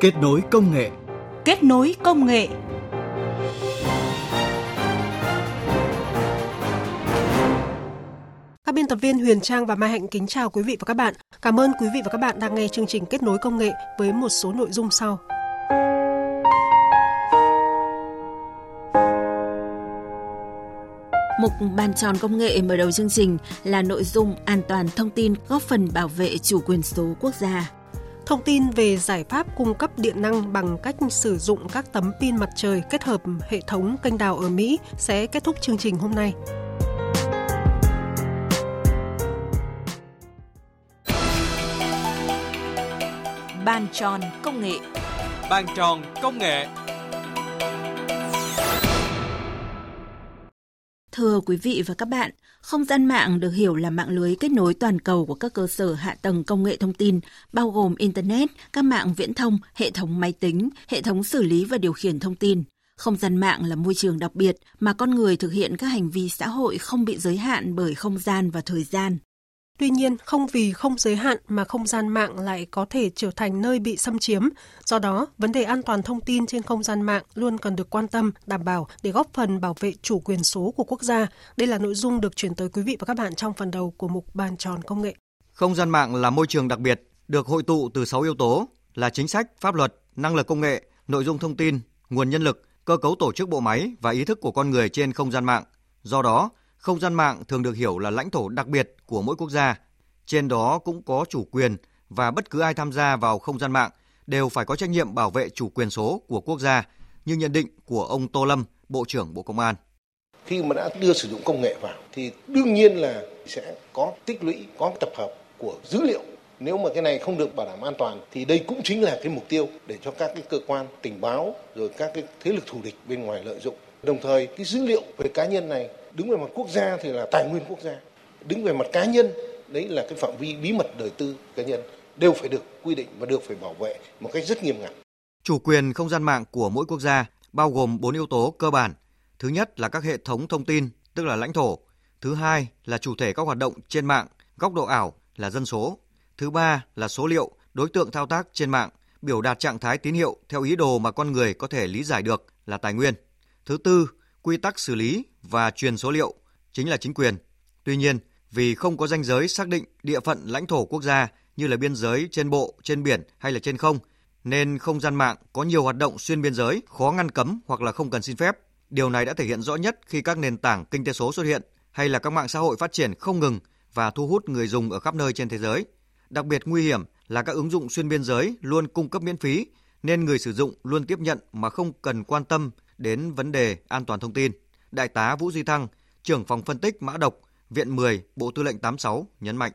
Kết nối công nghệ. Kết nối công nghệ. Các biên tập viên Huyền Trang và Mai Hạnh kính chào quý vị và các bạn. Cảm ơn quý vị và các bạn đang nghe chương trình Kết nối công nghệ với một số nội dung sau. Mục bàn tròn công nghệ mở đầu chương trình là nội dung an toàn thông tin góp phần bảo vệ chủ quyền số quốc gia. Thông tin về giải pháp cung cấp điện năng bằng cách sử dụng các tấm pin mặt trời kết hợp hệ thống kênh đào ở Mỹ sẽ kết thúc chương trình hôm nay. Bàn tròn công nghệ. Bàn tròn công nghệ. Thưa quý vị và các bạn, không gian mạng được hiểu là mạng lưới kết nối toàn cầu của các cơ sở hạ tầng công nghệ thông tin, bao gồm Internet, các mạng viễn thông, hệ thống máy tính, hệ thống xử lý và điều khiển thông tin. Không gian mạng là môi trường đặc biệt mà con người thực hiện các hành vi xã hội không bị giới hạn bởi không gian và thời gian. Tuy nhiên, không vì không giới hạn mà không gian mạng lại có thể trở thành nơi bị xâm chiếm. Do đó, vấn đề an toàn thông tin trên không gian mạng luôn cần được quan tâm, đảm bảo để góp phần bảo vệ chủ quyền số của quốc gia. Đây là nội dung được chuyển tới quý vị và các bạn trong phần đầu của mục Bàn tròn công nghệ. Không gian mạng là môi trường đặc biệt, được hội tụ từ 6 yếu tố là chính sách, pháp luật, năng lực công nghệ, nội dung thông tin, nguồn nhân lực, cơ cấu tổ chức bộ máy và ý thức của con người trên không gian mạng. Do đó, không gian mạng thường được hiểu là lãnh thổ đặc biệt của mỗi quốc gia. Trên đó cũng có chủ quyền và bất cứ ai tham gia vào không gian mạng đều phải có trách nhiệm bảo vệ chủ quyền số của quốc gia, như nhận định của ông Tô Lâm, Bộ trưởng Bộ Công an. Khi mà đã đưa sử dụng công nghệ vào thì đương nhiên là sẽ có tích lũy, có tập hợp của dữ liệu. Nếu mà cái này không được bảo đảm an toàn thì đây cũng chính là cái mục tiêu để cho các cái cơ quan tình báo rồi các cái thế lực thù địch bên ngoài lợi dụng. Đồng thời cái dữ liệu về cá nhân này đứng về mặt quốc gia thì là tài nguyên quốc gia đứng về mặt cá nhân đấy là cái phạm vi bí mật đời tư cá nhân đều phải được quy định và được phải bảo vệ một cách rất nghiêm ngặt. Chủ quyền không gian mạng của mỗi quốc gia bao gồm bốn yếu tố cơ bản. Thứ nhất là các hệ thống thông tin, tức là lãnh thổ. Thứ hai là chủ thể các hoạt động trên mạng, góc độ ảo là dân số. Thứ ba là số liệu, đối tượng thao tác trên mạng, biểu đạt trạng thái tín hiệu theo ý đồ mà con người có thể lý giải được là tài nguyên. Thứ tư, quy tắc xử lý và truyền số liệu chính là chính quyền. Tuy nhiên, vì không có danh giới xác định địa phận lãnh thổ quốc gia như là biên giới trên bộ, trên biển hay là trên không, nên không gian mạng có nhiều hoạt động xuyên biên giới, khó ngăn cấm hoặc là không cần xin phép. Điều này đã thể hiện rõ nhất khi các nền tảng kinh tế số xuất hiện hay là các mạng xã hội phát triển không ngừng và thu hút người dùng ở khắp nơi trên thế giới. Đặc biệt nguy hiểm là các ứng dụng xuyên biên giới luôn cung cấp miễn phí nên người sử dụng luôn tiếp nhận mà không cần quan tâm đến vấn đề an toàn thông tin. Đại tá Vũ Duy Thăng, trưởng phòng phân tích mã độc, Viện 10, Bộ Tư lệnh 86 nhấn mạnh.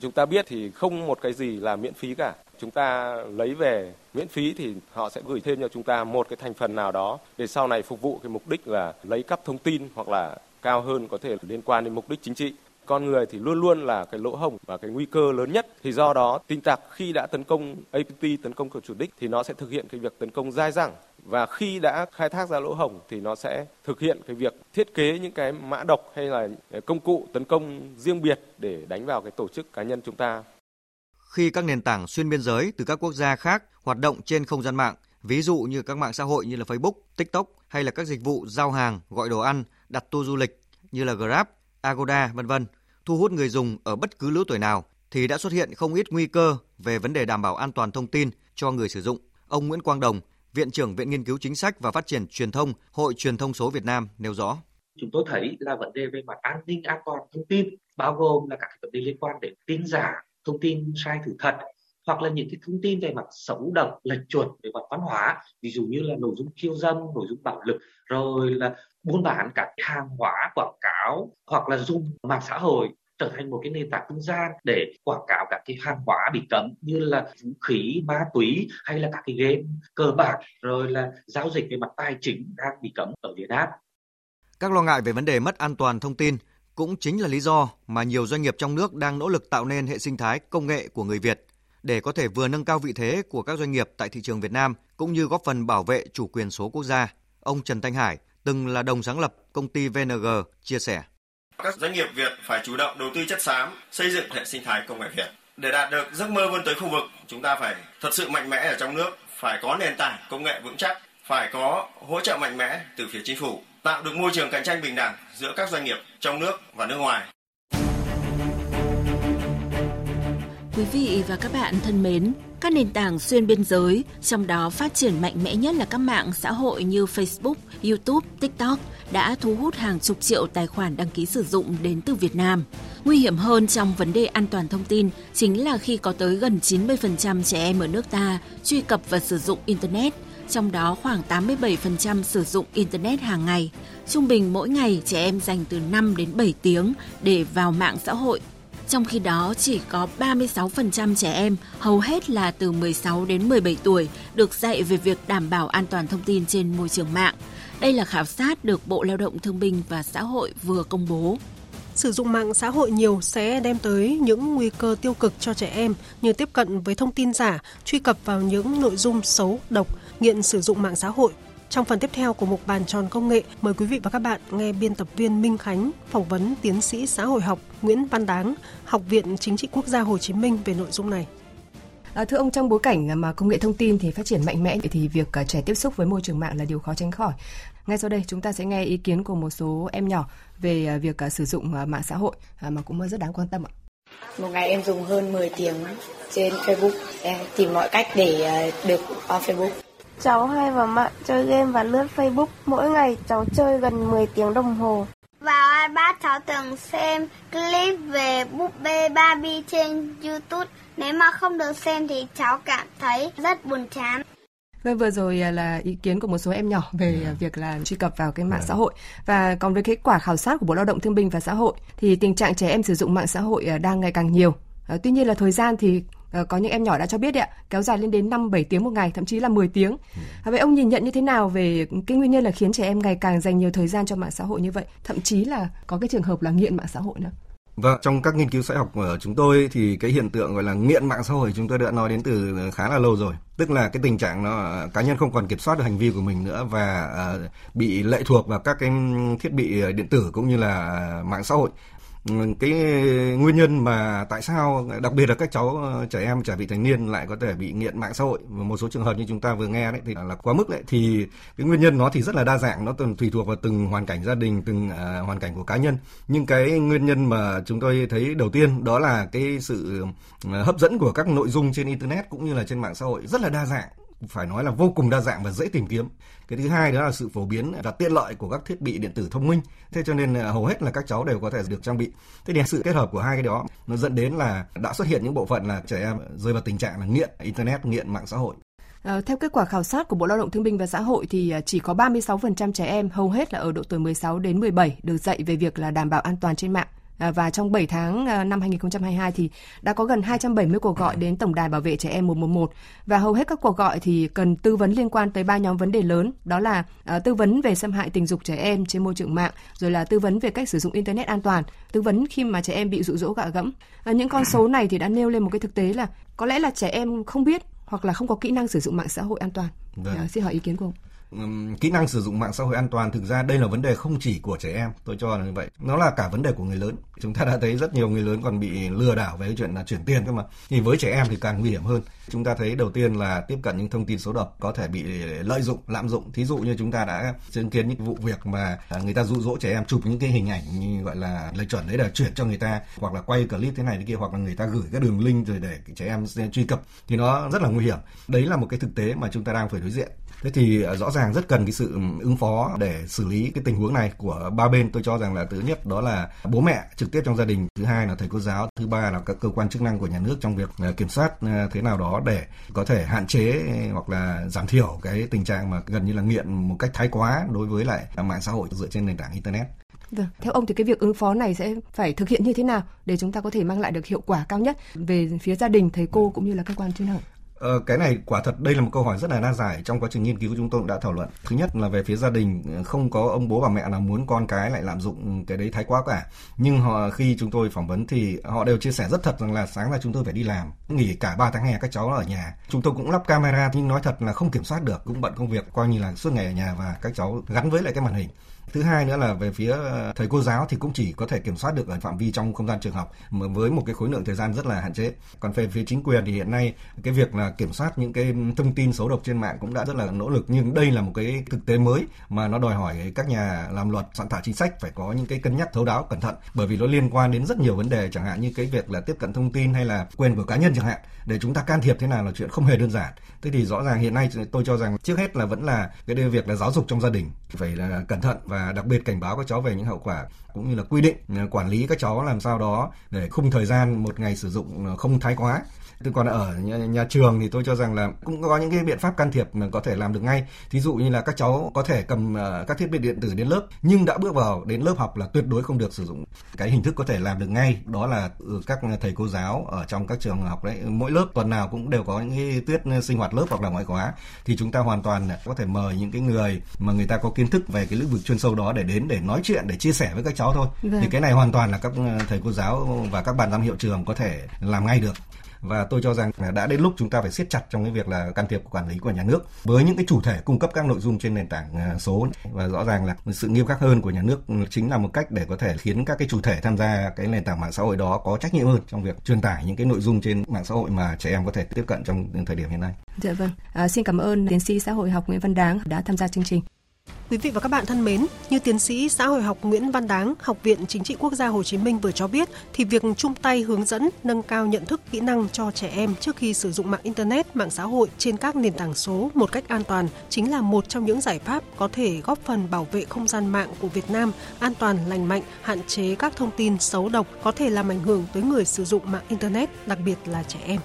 Chúng ta biết thì không một cái gì là miễn phí cả. Chúng ta lấy về miễn phí thì họ sẽ gửi thêm cho chúng ta một cái thành phần nào đó để sau này phục vụ cái mục đích là lấy cắp thông tin hoặc là cao hơn có thể liên quan đến mục đích chính trị con người thì luôn luôn là cái lỗ hổng và cái nguy cơ lớn nhất thì do đó tin tặc khi đã tấn công APT tấn công cầu chủ đích thì nó sẽ thực hiện cái việc tấn công dai dẳng và khi đã khai thác ra lỗ hổng thì nó sẽ thực hiện cái việc thiết kế những cái mã độc hay là ờ, công cụ tấn công riêng biệt để đánh vào cái tổ chức cá nhân chúng ta. Khi các nền tảng xuyên biên giới từ các quốc gia khác hoạt động trên không gian mạng, ví dụ như các mạng xã hội như là Facebook, TikTok hay là các dịch vụ giao hàng, gọi đồ ăn, đặt tour du lịch như là Grab, Agoda, vân vân, thu hút người dùng ở bất cứ lứa tuổi nào thì đã xuất hiện không ít nguy cơ về vấn đề đảm bảo an toàn thông tin cho người sử dụng. Ông Nguyễn Quang Đồng, Viện trưởng Viện Nghiên cứu Chính sách và Phát triển Truyền thông, Hội Truyền thông số Việt Nam nêu rõ. Chúng tôi thấy là vấn đề về mặt an ninh an toàn thông tin bao gồm là các vấn đề liên quan đến tin giả, thông tin sai sự thật hoặc là những cái thông tin về mặt xấu độc, lệch chuẩn về mặt văn hóa, ví dụ như là nội dung khiêu dâm, nội dung bạo lực, rồi là buôn bán các hàng hóa quảng cáo hoặc là dùng mạng xã hội trở thành một cái nền tảng trung gian để quảng cáo các cái hàng hóa bị cấm như là vũ khí, ma túy hay là các cái game cờ bạc rồi là giao dịch về mặt tài chính đang bị cấm ở Việt Nam. Các lo ngại về vấn đề mất an toàn thông tin cũng chính là lý do mà nhiều doanh nghiệp trong nước đang nỗ lực tạo nên hệ sinh thái công nghệ của người Việt để có thể vừa nâng cao vị thế của các doanh nghiệp tại thị trường Việt Nam cũng như góp phần bảo vệ chủ quyền số quốc gia. Ông Trần Thanh Hải, từng là đồng sáng lập công ty VNG, chia sẻ. Các doanh nghiệp Việt phải chủ động đầu tư chất xám, xây dựng hệ sinh thái công nghệ Việt. Để đạt được giấc mơ vươn tới khu vực, chúng ta phải thật sự mạnh mẽ ở trong nước, phải có nền tảng công nghệ vững chắc, phải có hỗ trợ mạnh mẽ từ phía chính phủ, tạo được môi trường cạnh tranh bình đẳng giữa các doanh nghiệp trong nước và nước ngoài. Quý vị và các bạn thân mến, các nền tảng xuyên biên giới, trong đó phát triển mạnh mẽ nhất là các mạng xã hội như Facebook, YouTube, TikTok đã thu hút hàng chục triệu tài khoản đăng ký sử dụng đến từ Việt Nam. Nguy hiểm hơn trong vấn đề an toàn thông tin chính là khi có tới gần 90% trẻ em ở nước ta truy cập và sử dụng Internet, trong đó khoảng 87% sử dụng Internet hàng ngày. Trung bình mỗi ngày trẻ em dành từ 5 đến 7 tiếng để vào mạng xã hội trong khi đó, chỉ có 36% trẻ em, hầu hết là từ 16 đến 17 tuổi, được dạy về việc đảm bảo an toàn thông tin trên môi trường mạng. Đây là khảo sát được Bộ Lao động Thương binh và Xã hội vừa công bố. Sử dụng mạng xã hội nhiều sẽ đem tới những nguy cơ tiêu cực cho trẻ em như tiếp cận với thông tin giả, truy cập vào những nội dung xấu, độc, nghiện sử dụng mạng xã hội, trong phần tiếp theo của mục bàn tròn công nghệ, mời quý vị và các bạn nghe biên tập viên Minh Khánh phỏng vấn tiến sĩ xã hội học Nguyễn Văn Đáng, Học viện Chính trị Quốc gia Hồ Chí Minh về nội dung này. À, thưa ông, trong bối cảnh mà công nghệ thông tin thì phát triển mạnh mẽ thì việc à, trẻ tiếp xúc với môi trường mạng là điều khó tránh khỏi. Ngay sau đây chúng ta sẽ nghe ý kiến của một số em nhỏ về à, việc sử dụng mạng xã hội mà cũng rất đáng quan tâm ạ. Một ngày em dùng hơn 10 tiếng trên Facebook, em tìm mọi cách để được on Facebook. Cháu hay vào mạng chơi game và lướt Facebook. Mỗi ngày cháu chơi gần 10 tiếng đồng hồ. Vào iPad cháu thường xem clip về búp bê Barbie trên YouTube. Nếu mà không được xem thì cháu cảm thấy rất buồn chán. Vâng, vừa rồi à, là ý kiến của một số em nhỏ về à, việc là truy cập vào cái mạng xã hội. Và còn với kết quả khảo sát của Bộ Lao động Thương binh và Xã hội thì tình trạng trẻ em sử dụng mạng xã hội à, đang ngày càng nhiều. Tuy nhiên là thời gian thì Ờ, có những em nhỏ đã cho biết đấy ạ, kéo dài lên đến 5 7 tiếng một ngày, thậm chí là 10 tiếng. Ừ. Vậy ông nhìn nhận như thế nào về cái nguyên nhân là khiến trẻ em ngày càng dành nhiều thời gian cho mạng xã hội như vậy, thậm chí là có cái trường hợp là nghiện mạng xã hội nữa? Vâng, trong các nghiên cứu xã học của chúng tôi thì cái hiện tượng gọi là nghiện mạng xã hội chúng tôi đã nói đến từ khá là lâu rồi. Tức là cái tình trạng nó cá nhân không còn kiểm soát được hành vi của mình nữa và ờ, bị lệ thuộc vào các cái thiết bị điện tử cũng như là mạng xã hội cái nguyên nhân mà tại sao đặc biệt là các cháu ờ, trẻ em trẻ vị thành niên lại có thể bị nghiện mạng xã hội và một số trường hợp như chúng ta vừa nghe đấy thì là quá mức đấy thì cái nguyên nhân nó thì rất là đa dạng nó tùy thuộc vào từng hoàn cảnh gia đình từng uh, hoàn cảnh của cá nhân. Nhưng cái nguyên nhân mà chúng tôi thấy đầu tiên đó là cái sự hấp dẫn của các nội dung trên internet cũng như là trên mạng xã hội rất là đa dạng phải nói là vô cùng đa dạng và dễ tìm kiếm. Cái thứ hai đó là sự phổ biến và tiện lợi của các thiết bị điện tử thông minh. Thế cho nên à, hầu hết là các cháu đều có thể được trang bị. Thế thì sự kết hợp của hai cái đó nó dẫn đến là đã xuất hiện những bộ phận là trẻ em rơi vào tình trạng là nghiện internet, nghiện mạng xã hội. À, theo kết quả khảo sát của Bộ Lao động Thương binh và Xã hội thì à, chỉ có 36% trẻ em hầu hết là ở độ tuổi 16 đến 17 được dạy về việc là đảm bảo an toàn trên mạng. À, và trong 7 tháng à, năm 2022 thì đã có gần 270 cuộc gọi đến Tổng đài Bảo vệ trẻ em 111 và hầu hết các cuộc gọi thì cần tư vấn liên quan tới ba nhóm vấn đề lớn, đó là à, tư vấn về xâm hại tình dục trẻ em trên môi trường mạng, rồi là tư vấn về cách sử dụng internet an toàn, tư vấn khi mà trẻ em bị dụ dỗ gạ gẫm. những con số này thì đã nêu lên một cái thực tế là có lẽ là trẻ em không biết hoặc là không có kỹ năng sử dụng mạng xã hội an toàn. Vâng. xin hỏi ý kiến của ông kỹ năng sử dụng mạng xã hội an toàn, thực ra đây là vấn đề không chỉ của trẻ em, tôi cho là như vậy. Nó là cả vấn đề của người lớn. Chúng ta đã thấy rất nhiều người lớn còn bị lừa đảo về cái chuyện là chuyển tiền cơ mà. Thì với trẻ em thì càng nguy hiểm hơn. Chúng ta thấy đầu tiên là tiếp cận những thông tin xấu độc có thể bị lợi dụng, lạm dụng. Thí dụ như chúng ta đã chứng kiến những vụ việc mà người ta dụ dỗ trẻ em chụp những cái hình ảnh như gọi là lệch chuẩn đấy là chuyển cho người ta, hoặc là quay clip thế này thế kia, hoặc là người ta gửi các đường link rồi để trẻ em truy cập, thì nó rất là nguy hiểm. Đấy là một cái thực tế mà chúng ta đang phải đối diện. Thế thì ờ, rõ rõ ràng rất cần cái sự ứng phó để xử lý cái tình huống này của ba bên tôi cho rằng là thứ nhất đó là bố mẹ trực tiếp trong gia đình thứ hai là thầy cô giáo thứ ba là các cơ quan chức năng của nhà nước trong việc à, kiểm soát à, thế nào đó để có thể hạn chế hoặc là giảm thiểu cái tình trạng mà gần như là nghiện một cách thái quá đối với lại mạng xã hội dựa trên nền tảng internet Vâng, theo ông thì cái việc ứng phó này sẽ phải thực hiện như thế nào để chúng ta có thể mang lại được hiệu quả cao nhất về phía gia đình, thầy cô cũng như là cơ quan chức năng? Ờ, cái này quả thật đây là một câu hỏi rất là đa giải trong quá trình nghiên cứu chúng tôi cũng đã thảo luận. Thứ nhất là về phía gia đình ờ, không có ông bố bà mẹ nào muốn con cái lại lạm dụng cái đấy thái quá cả. Nhưng họ khi chúng tôi phỏng vấn thì họ đều chia sẻ rất thật rằng là sáng ra chúng tôi phải đi làm, nghỉ cả 3 tháng hè các cháu ở nhà. Chúng tôi cũng lắp camera nhưng nói thật là không kiểm soát được, cũng bận công việc coi như là suốt ngày ở nhà và các cháu gắn với lại cái màn hình Thứ hai nữa là về phía ờ, thầy cô giáo thì cũng chỉ có thể kiểm soát được ở phạm vi trong không gian trường học, mà với một cái khối lượng thời gian rất là hạn chế. Còn về phía chính quyền thì hiện nay cái việc là kiểm soát những cái thông tin xấu độc trên mạng cũng đã rất là nỗ lực, nhưng đây là một cái thực tế mới mà nó đòi hỏi các nhà làm luật, soạn thảo chính sách phải có những cái cân nhắc thấu đáo cẩn thận, bởi vì nó liên quan đến rất nhiều vấn đề, chẳng hạn như cái việc là tiếp cận thông tin hay là quyền của cá nhân chẳng hạn để chúng ta can thiệp thế nào là chuyện không hề đơn giản thế thì rõ ràng hiện nay tôi cho rằng trước hết là vẫn là cái việc là giáo dục trong gia đình phải là cẩn thận và và đặc biệt cảnh báo các cháu về những hậu quả cũng như là quy định ờ, quản lý các cháu làm sao đó để khung thời gian một ngày sử dụng ờ, không thái quá. Thế còn ở nhà, nhà trường thì tôi cho rằng là cũng có những cái biện pháp can thiệp mà có thể làm được ngay. Thí dụ như là các cháu có thể cầm uh, các thiết bị điện tử đến lớp nhưng đã bước vào đến lớp học là tuyệt đối không được sử dụng. Cái hình thức có thể làm được ngay đó là các thầy cô giáo ở trong các trường học đấy mỗi lớp tuần nào cũng đều có những cái tiết sinh hoạt lớp hoặc là ngoại khóa thì chúng ta hoàn toàn có thể mời những cái người mà người ta có kiến thức về cái lĩnh vực chuyên sâu đó để đến để nói chuyện để chia sẻ với các cháu thôi. Vâng. Thì cái này hoàn toàn là các thầy cô giáo và các ban giám hiệu trường có thể làm ngay được và tôi cho rằng là đã đến lúc chúng ta phải siết chặt trong cái việc là can thiệp quản lý của nhà nước với những cái chủ thể cung cấp các nội dung trên nền tảng à, số và rõ ràng là sự nghiêm khắc hơn của nhà nước chính là một cách để có thể khiến các cái chủ thể tham gia cái nền tảng mạng xã hội đó có trách nhiệm hơn trong việc truyền tải những cái nội dung trên mạng xã hội mà trẻ em có thể tiếp cận trong thời điểm hiện nay. Dạ vâng. À, xin cảm ơn tiến sĩ xã hội học Nguyễn Văn Đáng đã tham gia chương trình. Quý vị và các bạn thân mến, như tiến sĩ xã hội học Nguyễn Văn Đáng, Học viện Chính trị Quốc gia Hồ Chí Minh vừa cho biết, thì việc chung tay hướng dẫn nâng cao nhận thức kỹ năng cho trẻ em trước khi sử dụng mạng Internet, mạng xã hội trên các nền tảng số một cách an toàn chính là một trong những giải pháp có thể góp phần bảo vệ không gian mạng của Việt Nam an toàn, lành mạnh, hạn chế các thông tin xấu độc có thể làm ảnh hưởng tới người sử dụng mạng Internet, đặc biệt là trẻ em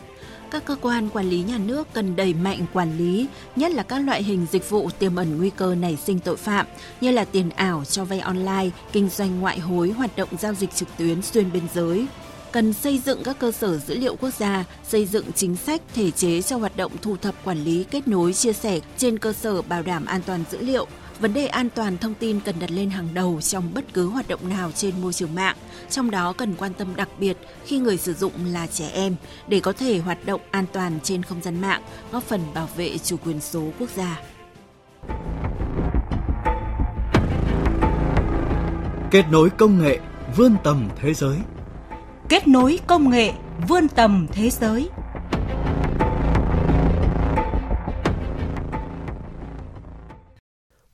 các cơ quan quản lý nhà nước cần đẩy mạnh quản lý, nhất là các loại hình dịch vụ tiềm ẩn nguy cơ nảy sinh tội phạm như là tiền ảo, cho vay online, kinh doanh ngoại hối, hoạt động giao dịch trực tuyến xuyên biên giới. Cần xây dựng các cơ sở dữ liệu quốc gia, xây dựng chính sách thể chế cho hoạt động thu thập quản lý kết nối chia sẻ trên cơ sở bảo đảm an toàn dữ liệu, Vấn đề an toàn thông tin cần đặt lên hàng đầu trong bất cứ hoạt động nào trên môi trường mạng, trong đó cần quan tâm đặc biệt khi người sử dụng là trẻ em để có thể hoạt động an toàn trên không gian mạng, góp phần bảo vệ chủ quyền số quốc gia. Kết nối công nghệ vươn tầm thế giới. Kết nối công nghệ vươn tầm thế giới.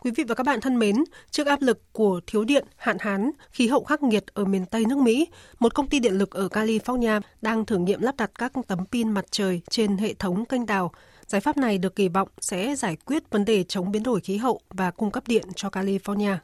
Quý vị và các bạn thân mến, trước áp lực của thiếu điện, hạn hán, khí hậu khắc nghiệt ở miền Tây nước Mỹ, một công ty điện lực ở California đang thử nghiệm lắp đặt các tấm pin mặt trời trên hệ thống kênh đào. Giải pháp này được kỳ vọng sẽ giải quyết vấn đề chống biến đổi khí hậu và cung cấp điện cho California.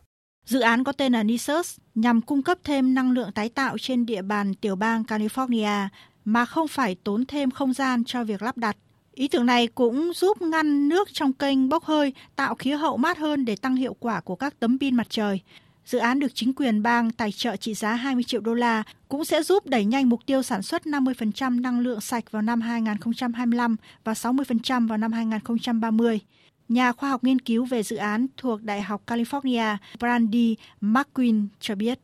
Dự án có tên là Nisus nhằm cung cấp thêm năng lượng tái tạo trên địa bàn tiểu bang California mà không phải tốn thêm không gian cho việc lắp đặt. Ý tưởng này cũng giúp ngăn nước trong kênh bốc hơi, tạo khí hậu mát hơn để tăng hiệu quả của các tấm pin mặt trời. Dự án được chính quyền bang tài trợ trị giá 20 triệu đô la cũng sẽ giúp đẩy nhanh mục tiêu sản xuất 50% năng lượng sạch vào năm 2025 và 60% vào năm 2030. Nhà khoa học nghiên cứu về dự án thuộc Đại học California Brandy McQueen cho biết.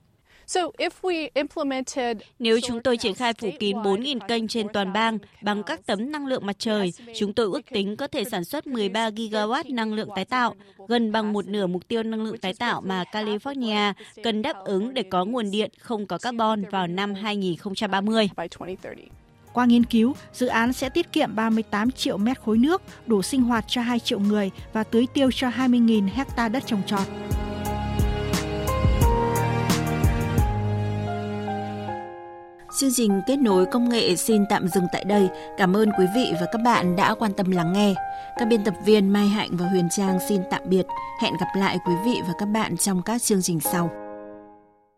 Nếu chúng tôi triển khai phủ kín 4.000 kênh trên toàn bang bằng các tấm năng lượng mặt trời, chúng tôi ước tính có thể sản xuất 13 gigawatt năng lượng tái tạo, gần bằng một nửa mục tiêu năng lượng tái tạo mà California cần đáp ứng để có nguồn điện không có carbon vào năm 2030. Qua nghiên cứu, dự án sẽ tiết kiệm 38 triệu mét khối nước, đủ sinh hoạt cho 2 triệu người và tưới tiêu cho 20.000 hecta đất trồng trọt. Chương trình kết nối công nghệ xin tạm dừng tại đây. Cảm ơn quý vị và các bạn đã quan tâm lắng nghe. Các biên tập viên Mai Hạnh và Huyền Trang xin tạm biệt. Hẹn gặp lại quý vị và các bạn trong các chương trình sau.